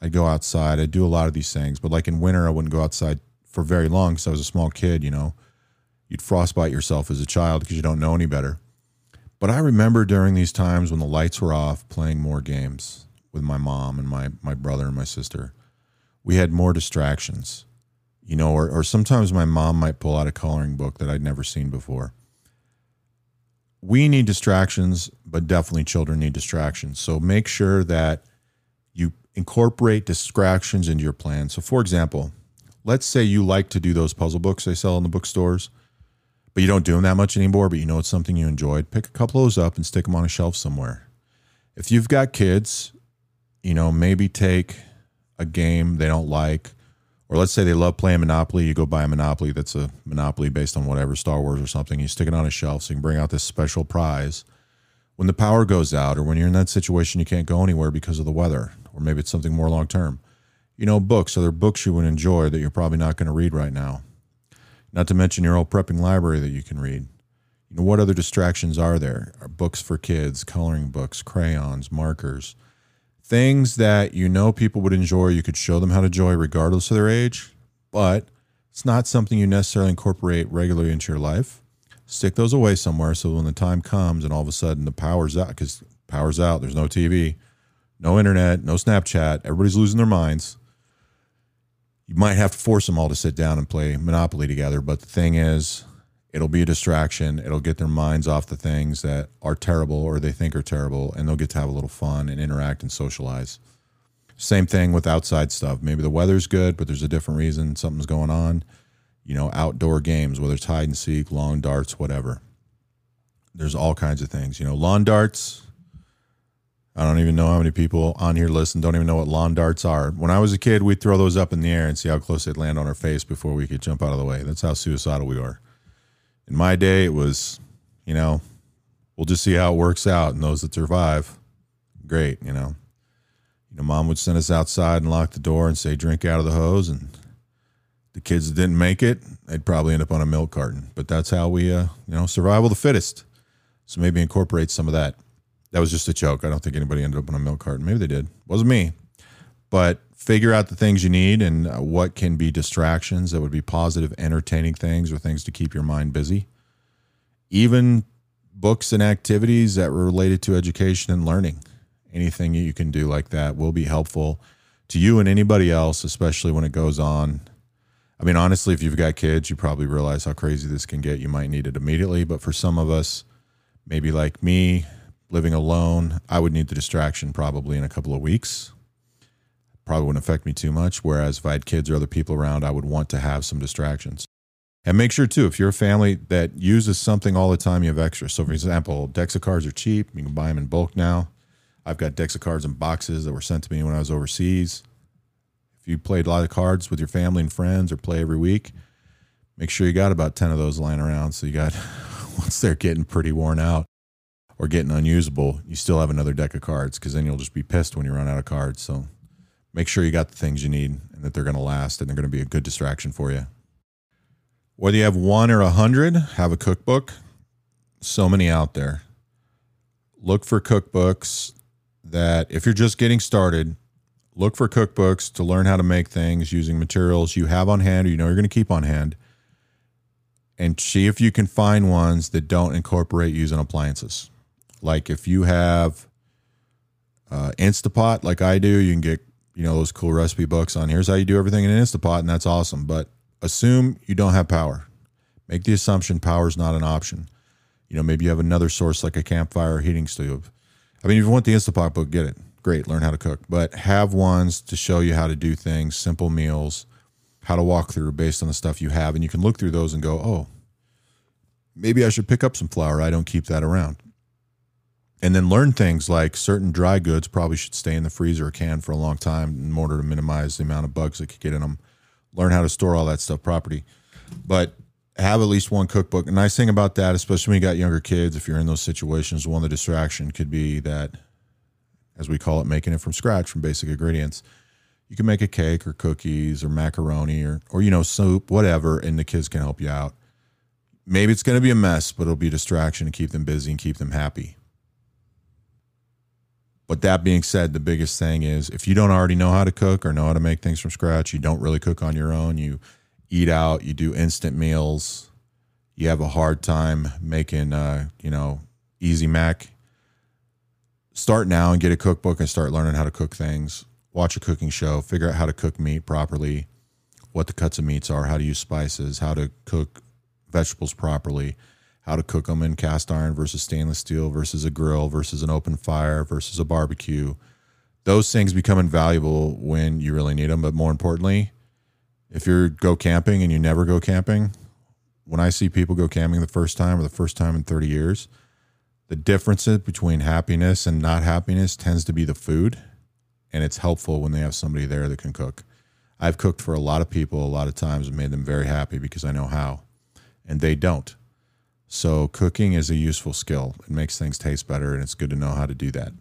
I'd go outside. I'd do a lot of these things. But like in winter, I wouldn't go outside for very long because I was a small kid, you know. you'd frostbite yourself as a child because you don't know any better. But I remember during these times when the lights were off, playing more games with my mom and my my brother and my sister. We had more distractions, you know, or, or sometimes my mom might pull out a coloring book that I'd never seen before. We need distractions, but definitely children need distractions. So make sure that you incorporate distractions into your plan. So, for example, let's say you like to do those puzzle books they sell in the bookstores but you don't do them that much anymore, but you know it's something you enjoyed, pick a couple of those up and stick them on a shelf somewhere. If you've got kids, you know, maybe take a game they don't like, or let's say they love playing Monopoly, you go buy a Monopoly that's a Monopoly based on whatever, Star Wars or something, you stick it on a shelf so you can bring out this special prize. When the power goes out, or when you're in that situation you can't go anywhere because of the weather, or maybe it's something more long term. You know, books, are there books you would enjoy that you're probably not going to read right now? Not to mention your old prepping library that you can read. You know, what other distractions are there? Are books for kids, coloring books, crayons, markers, things that you know people would enjoy. You could show them how to enjoy regardless of their age, but it's not something you necessarily incorporate regularly into your life. Stick those away somewhere so when the time comes and all of a sudden the power's out, because power's out, there's no TV, no internet, no Snapchat, everybody's losing their minds you might have to force them all to sit down and play Monopoly together. But the thing is, it'll be a distraction. It'll get their minds off the things that are terrible or they think are terrible, and they'll get to have a little fun and interact and socialize. Same thing with outside stuff. Maybe the weather's good, but there's a different reason something's going on. You know, outdoor games, whether it's hide and seek, lawn darts, whatever. There's all kinds of things. You know, lawn darts, I don't even know how many people on here listen don't even know what lawn darts are. When I was a kid, we'd throw those up in the air and see how close they'd land on our face before we could jump out of the way. That's how suicidal we are. In my day, it was, you know, we'll just see how it works out. And those that survive, great, you know. You know, mom would send us outside and lock the door and say, drink out of the hose. And the kids that didn't make it, they'd probably end up on a milk carton. But that's how we, uh, you know, survival the fittest. So maybe incorporate some of that. That was just a joke. I don't think anybody ended up on a milk carton. Maybe they did. Wasn't me. But figure out the things you need and uh, what can be distractions that would be positive, entertaining things or things to keep your mind busy. Even books and activities that were related to education and learning. Anything you can do like that will be helpful to you and anybody else, especially when it goes on. I mean, honestly, if you've got kids, you probably realize how crazy this can get. You might need it immediately. But for some of us, maybe like me, living alone, I would need the distraction probably in a couple of weeks. Probably wouldn't affect me too much. Whereas if I had kids or other people around, I would want to have some distractions. And make sure too, if you're a family that uses something all the time, you have extra. So, for example, decks of cards are cheap. You can buy them in bulk now. I've got decks of cards in boxes that were sent to me when I was overseas. If you played a lot of cards with your family and friends or play every week, make sure you got about 10 of those lying around. So, you got, [LAUGHS] once they're getting pretty worn out, or getting unusable, you still have another deck of cards because then you'll just be pissed when you run out of cards. So make sure you got the things you need and that they're going to last and they're going to be a good distraction for you. Whether you have one or a hundred, have a cookbook. So many out there. Look for cookbooks that, if you're just getting started, look for cookbooks to learn how to make things using materials you have on hand or you know you're going to keep on hand and see if you can find ones that don't incorporate using appliances. Like if you have uh, Instapot, like I do, you can get you know those cool recipe books on here's how you do everything in an Instapot, and that's awesome. But assume you don't have power. Make the assumption power is not an option. You know, maybe you have another source like a campfire or heating stove. I mean, if you want the Instapot book, get it. Great, learn how to cook. But have ones to show you how to do things, simple meals, how to walk through based on the stuff you have. And you can look through those and go, oh, maybe I should pick up some flour. I don't keep that around and then learn things like certain dry goods probably should stay in the freezer or can for a long time in order to minimize the amount of bugs that could get in them. Learn how to store all that stuff properly, but have at least one cookbook. The nice thing about that, especially when you got younger kids, if you're in those situations, one of the distraction could be that, as we call it, making it from scratch from basic ingredients. You can make a cake or cookies or macaroni or or you know soup, whatever, and the kids can help you out. Maybe it's going to be a mess, but it'll be a distraction to keep them busy and keep them happy. But that being said, the biggest thing is if you don't already know how to cook or know how to make things from scratch, you don't really cook on your own, you eat out, you do instant meals, you have a hard time making, uh, you know, easy mac, start now and get a cookbook and start learning how to cook things. Watch a cooking show, figure out how to cook meat properly, what the cuts of meats are, how to use spices, how to cook vegetables properly, how to cook them in cast iron versus stainless steel versus a grill versus an open fire versus a barbecue. Those things become invaluable when you really need them. But more importantly, if you go camping and you never go camping, when I see people go camping the first time or the first time in 30 years, the differences between happiness and not happiness tends to be the food. And it's helpful when they have somebody there that can cook. I've cooked for a lot of people a lot of times and made them very happy because I know how, and they don't. So, cooking is a useful skill. It makes things taste better, and it's good to know how to do that.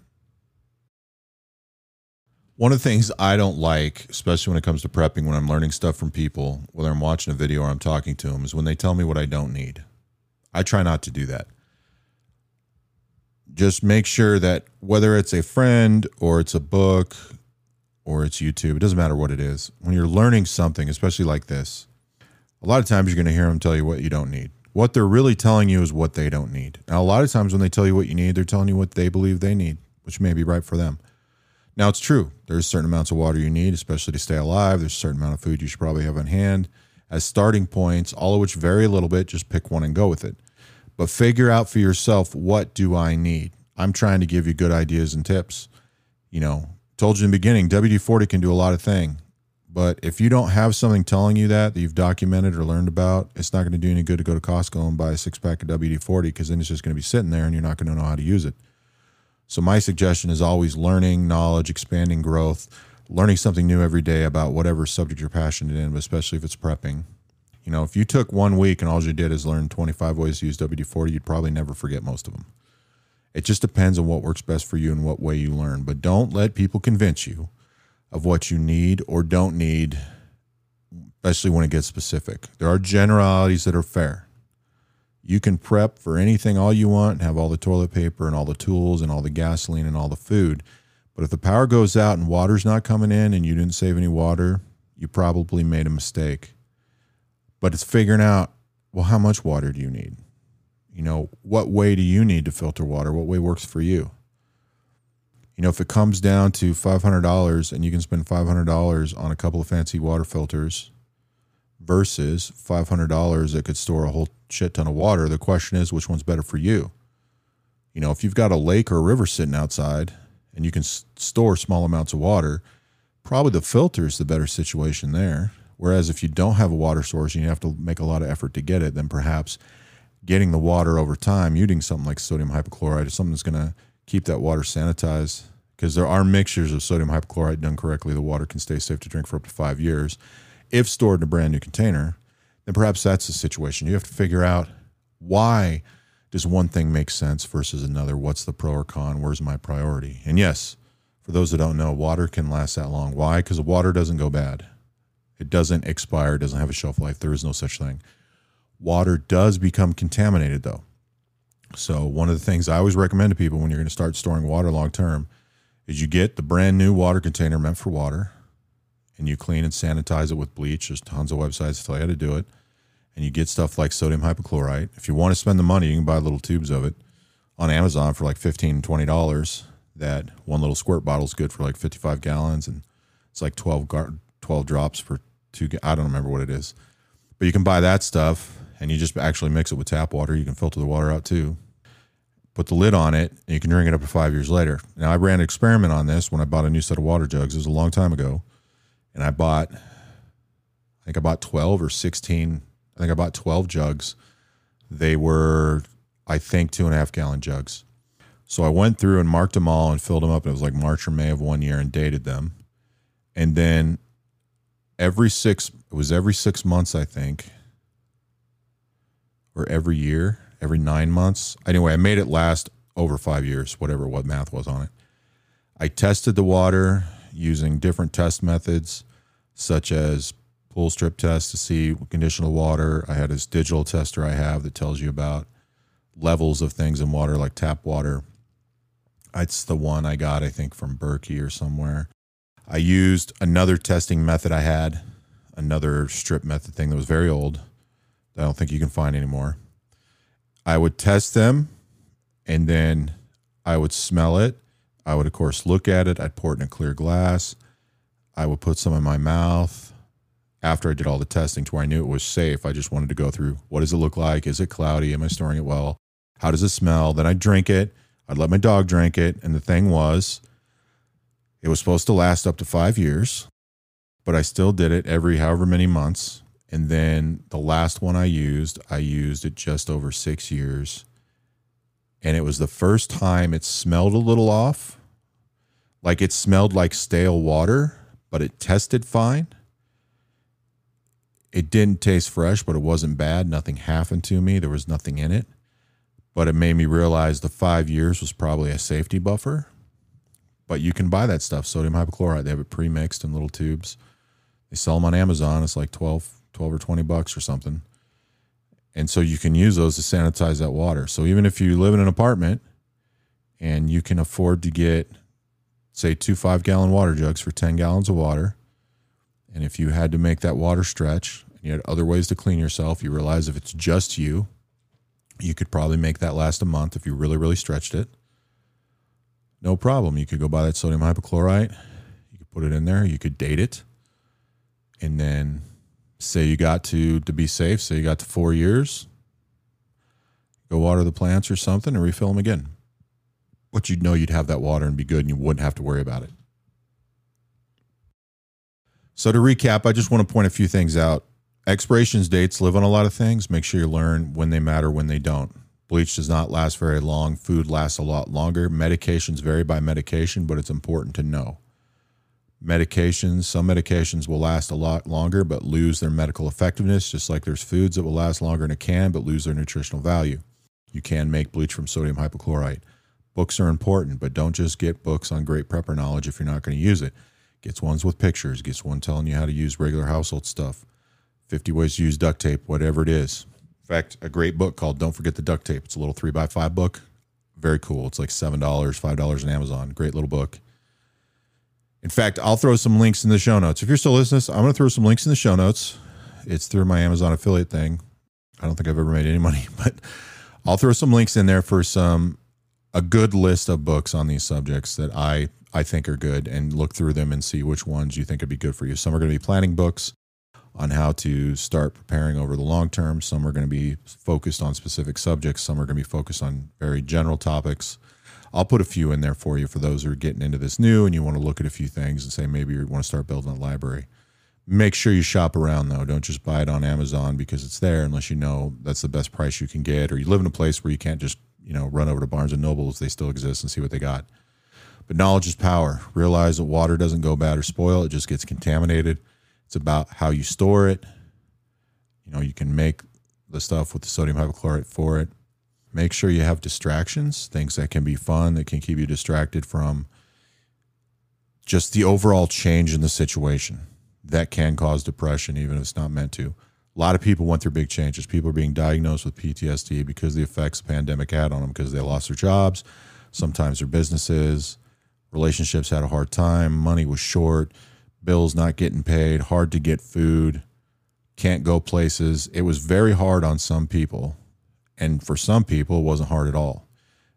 One of the things I don't like, especially when it comes to prepping, when I'm learning stuff from people, whether I'm watching a video or I'm talking to them, is when they tell me what I don't need. I try not to do that just make sure that whether it's a friend or it's a book or it's YouTube, it doesn't matter what it is. When you're learning something, especially like this, a lot of times you're going to hear them tell you what you don't need. What they're really telling you is what they don't need. Now, a lot of times when they tell you what you need, they're telling you what they believe they need, which may be right for them. Now, it's true. There's certain amounts of water you need, especially to stay alive. There's a certain amount of food you should probably have on hand as starting points, all of which vary a little bit. Just pick one and go with it but figure out for yourself what do I need. I'm trying to give you good ideas and tips. You know, told you in the beginning, WD 40 can do a lot of things. But if you don't have something telling you that, that you've documented or learned about, it's not going to do any good to go to Costco and buy a six pack of WD 40 because then it's just going to be sitting there and you're not going to know how to use it. So, my suggestion is always learning, knowledge, expanding growth, learning something new every day about whatever subject you're passionate in, especially if it's prepping. You know, if you took one week and all you did is learn 25 ways to use WD 40, you'd probably never forget most of them. It just depends on what works best for you and what way you learn. But don't let people convince you of what you need or don't need, especially when it gets specific. There are generalities that are fair. You can prep for anything all you want and have all the toilet paper and all the tools and all the gasoline and all the food. But if the power goes out and water's not coming in and you didn't save any water, you probably made a mistake but it's figuring out well how much water do you need you know what way do you need to filter water what way works for you you know if it comes down to $500 and you can spend $500 on a couple of fancy water filters versus $500 that could store a whole shit ton of water the question is which one's better for you. You know if you've got a lake or a river sitting outside and you can s- store small amounts of water probably the filter is the better situation there. Whereas if you don't have a water source and you have to make a lot of effort to get it, then perhaps getting the water over time, using something like sodium hypochlorite is something that's going to keep that water sanitized. Because there are mixtures of sodium hypochlorite done correctly, the water can stay safe to drink for up to five years. If stored in a brand new container, then perhaps that's the situation. You have to figure out why does one thing make sense versus another? What's the pro or con? Where's my priority? And yes, for those that don't know, water can last that long. Why? Because water doesn't go bad. It doesn't expire, it doesn't have a shelf life. There is no such thing. Water does become contaminated though. So one of the things I always recommend to people when you're going to start storing water long term is you get the brand new water container meant for water and you clean and sanitize it with bleach. There's tons of websites that tell you how to do it. And you get stuff like sodium hypochlorite. If you want to spend the money, you can buy little tubes of it on Amazon for like $15, $20. That one little squirt bottle is good for like 55 gallons and it's like 12, gar- 12 drops for two. I don't remember what it is, but you can buy that stuff and you just actually mix it with tap water. You can filter the water out too. Put the lid on it, and you can drink it up to five years later. Now, I ran an experiment on this when I bought a new set of water jugs. It was a long time ago, and I bought, I think I bought twelve or sixteen. I think I bought twelve jugs. They were, I think, two and a half gallon jugs. So I went through and marked them all and filled them up. It was like March or May of one year and dated them. And then every six it was every six months i think or every year every nine months. Anyway i made it last over five years whatever what math was on it. I tested the water using different test methods such as pool strip test to see condition of water. I had this digital tester i have that tells you about levels of things in water like tap water. It's the one i got i think from Berkey or somewhere. I used another testing method I had, another strip method thing that was very old, I don't think you can find anymore. I would test them and then I would smell it. I would, of course, look at it. I'd pour it in a clear glass. I would put some in my mouth after I did all the testing to where I knew it was safe. I just wanted to go through what does it look like? Is it cloudy? Am I storing it well? How does it smell? Then I'd drink it. I'd let my dog drink it. And the thing was, it was supposed to last up to five years, but I still did it every however many months. And then the last one I used, I used it just over six years. And it was the first time it smelled a little off. Like it smelled like stale water, but it tested fine. It didn't taste fresh, but it wasn't bad. Nothing happened to me. There was nothing in it. But it made me realize the five years was probably a safety buffer. But you can buy that stuff, sodium hypochlorite. They have it pre mixed in little tubes. They sell them on Amazon. It's like 12, 12 or 20 bucks or something. And so you can use those to sanitize that water. So even if you live in an apartment and you can afford to get, say, two five gallon water jugs for 10 gallons of water, and if you had to make that water stretch and you had other ways to clean yourself, you realize if it's just you, you could probably make that last a month if you really, really stretched it. No problem. You could go buy that sodium hypochlorite. You could put it in there. You could date it. And then say you got to, to be safe, say you got to four years, go water the plants or something and refill them again. But you'd know you'd have that water and be good and you wouldn't have to worry about it. So to recap, I just want to point a few things out. Expirations dates live on a lot of things. Make sure you learn when they matter, when they don't. Bleach does not last very long. Food lasts a lot longer. Medications vary by medication, but it's important to know. Medications, some medications will last a lot longer but lose their medical effectiveness, just like there's foods that will last longer in a can but lose their nutritional value. You can make bleach from sodium hypochlorite. Books are important, but don't just get books on great prepper knowledge if you're not going to use it. Gets ones with pictures, gets one telling you how to use regular household stuff, 50 ways to use duct tape, whatever it is. In fact, a great book called Don't Forget the Duct Tape. It's a little three by five book. Very cool. It's like $7, $5 on Amazon. Great little book. In fact, I'll throw some links in the show notes. If you're still listening, I'm going to throw some links in the show notes. It's through my Amazon affiliate thing. I don't think I've ever made any money, [LAUGHS] but I'll throw some links in there for some a good list of books on these subjects that I I think are good and look through them and see which ones you think would be good for you. Some are going to be planning books on how to start preparing over the long term. Some are going to be focused on specific subjects. Some are going to be focused on very general topics. I'll put a few in there for you for those who are getting into this new and you want to look at a few things and say maybe you want to start building a library. Make sure you shop around though. Don't just buy it on Amazon because it's there unless you know that's the best price you can get or you live in a place where you can't just, you know, run over to Barnes and Nobles, they still exist and see what they got. But knowledge is power. Realize that water doesn't go bad or spoil, it just gets contaminated. It's about how you store it. You know, you can make the stuff with the sodium hypochlorite for it. Make sure you have distractions, things that can be fun, that can keep you distracted from just the overall change in the situation. That can cause depression, even if it's not meant to. A lot of people went through big changes. People are being diagnosed with PTSD because the effects the pandemic had on them because they lost their jobs, sometimes their businesses, relationships had a hard time, money was short, bills not getting paid, hard to get food, can't go places. It was very hard on some people. And for some people, it wasn't hard at all.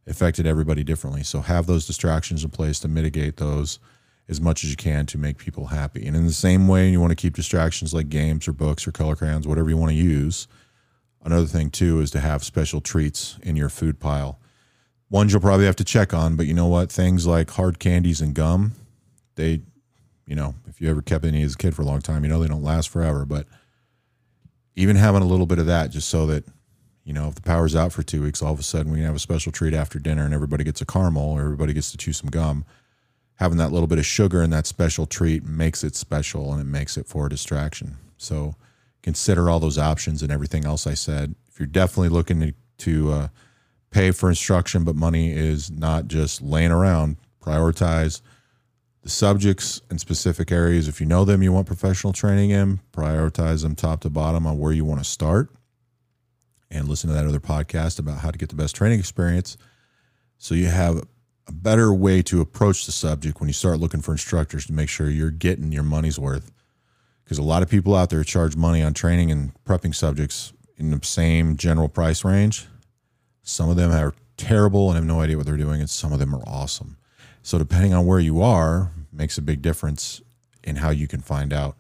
It affected everybody differently. So have those distractions in place to mitigate those as much as you can to make people happy. And in the same way, you want to keep distractions like games or books or color crayons, whatever you want to use. Another thing, too, is to have special treats in your food pile ones you'll probably have to check on. But you know what? Things like hard candies and gum, they, you know, if you ever kept any as a kid for a long time, you know they don't last forever. But even having a little bit of that, just so that, you know, if the power's out for two weeks, all of a sudden we have a special treat after dinner and everybody gets a caramel or everybody gets to chew some gum. Having that little bit of sugar in that special treat makes it special and it makes it for a distraction. So consider all those options and everything else I said. If you're definitely looking to, to uh, pay for instruction, but money is not just laying around. Prioritize the subjects and specific areas. If you know them, you want professional training in, prioritize them top to bottom on where you want to start. And listen to that other podcast about how to get the best training experience. So you have a better way to approach the subject when you start looking for instructors to make sure you're getting your money's worth. Because a lot of people out there charge money on training and prepping subjects in the same general price range. Some of them are terrible and have no idea what they're doing, and some of them are awesome. So depending on where you are, makes a big difference in how you can find out.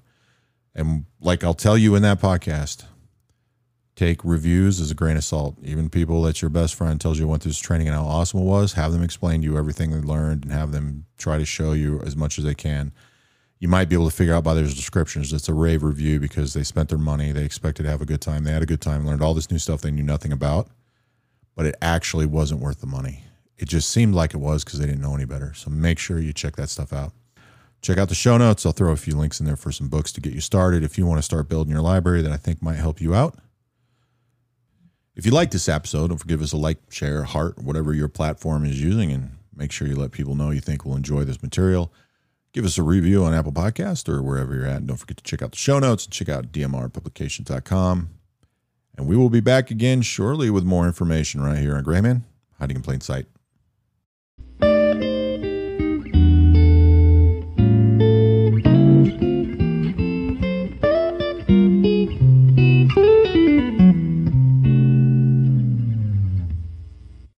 And like I'll tell you in that podcast, take reviews as a grain of salt. Even people that your best friend tells you went through this training and how awesome it was, have them explain to you everything they learned and have them try to show you as much as they can. You might be able to figure out by their descriptions it's a rave review because they spent their money, they expected to have a good time, they had a good time, learned all this new stuff they knew nothing about, but it actually wasn't worth the money. It just seemed like it was because they didn't know any better. So make sure you check that stuff out. Check out the show notes. I'll throw a few links in there for some books to get you started if you want to start building your library that I think might help you out. If you like this episode, don't forget us a like, share, heart, whatever your platform is using, and make sure you let people know you think will enjoy this material. Give us a review on Apple Podcast or wherever you're at. And don't forget to check out the show notes and check out dmrpublications.com. And we will be back again shortly with more information right here on Grayman, Hiding in Plain Sight.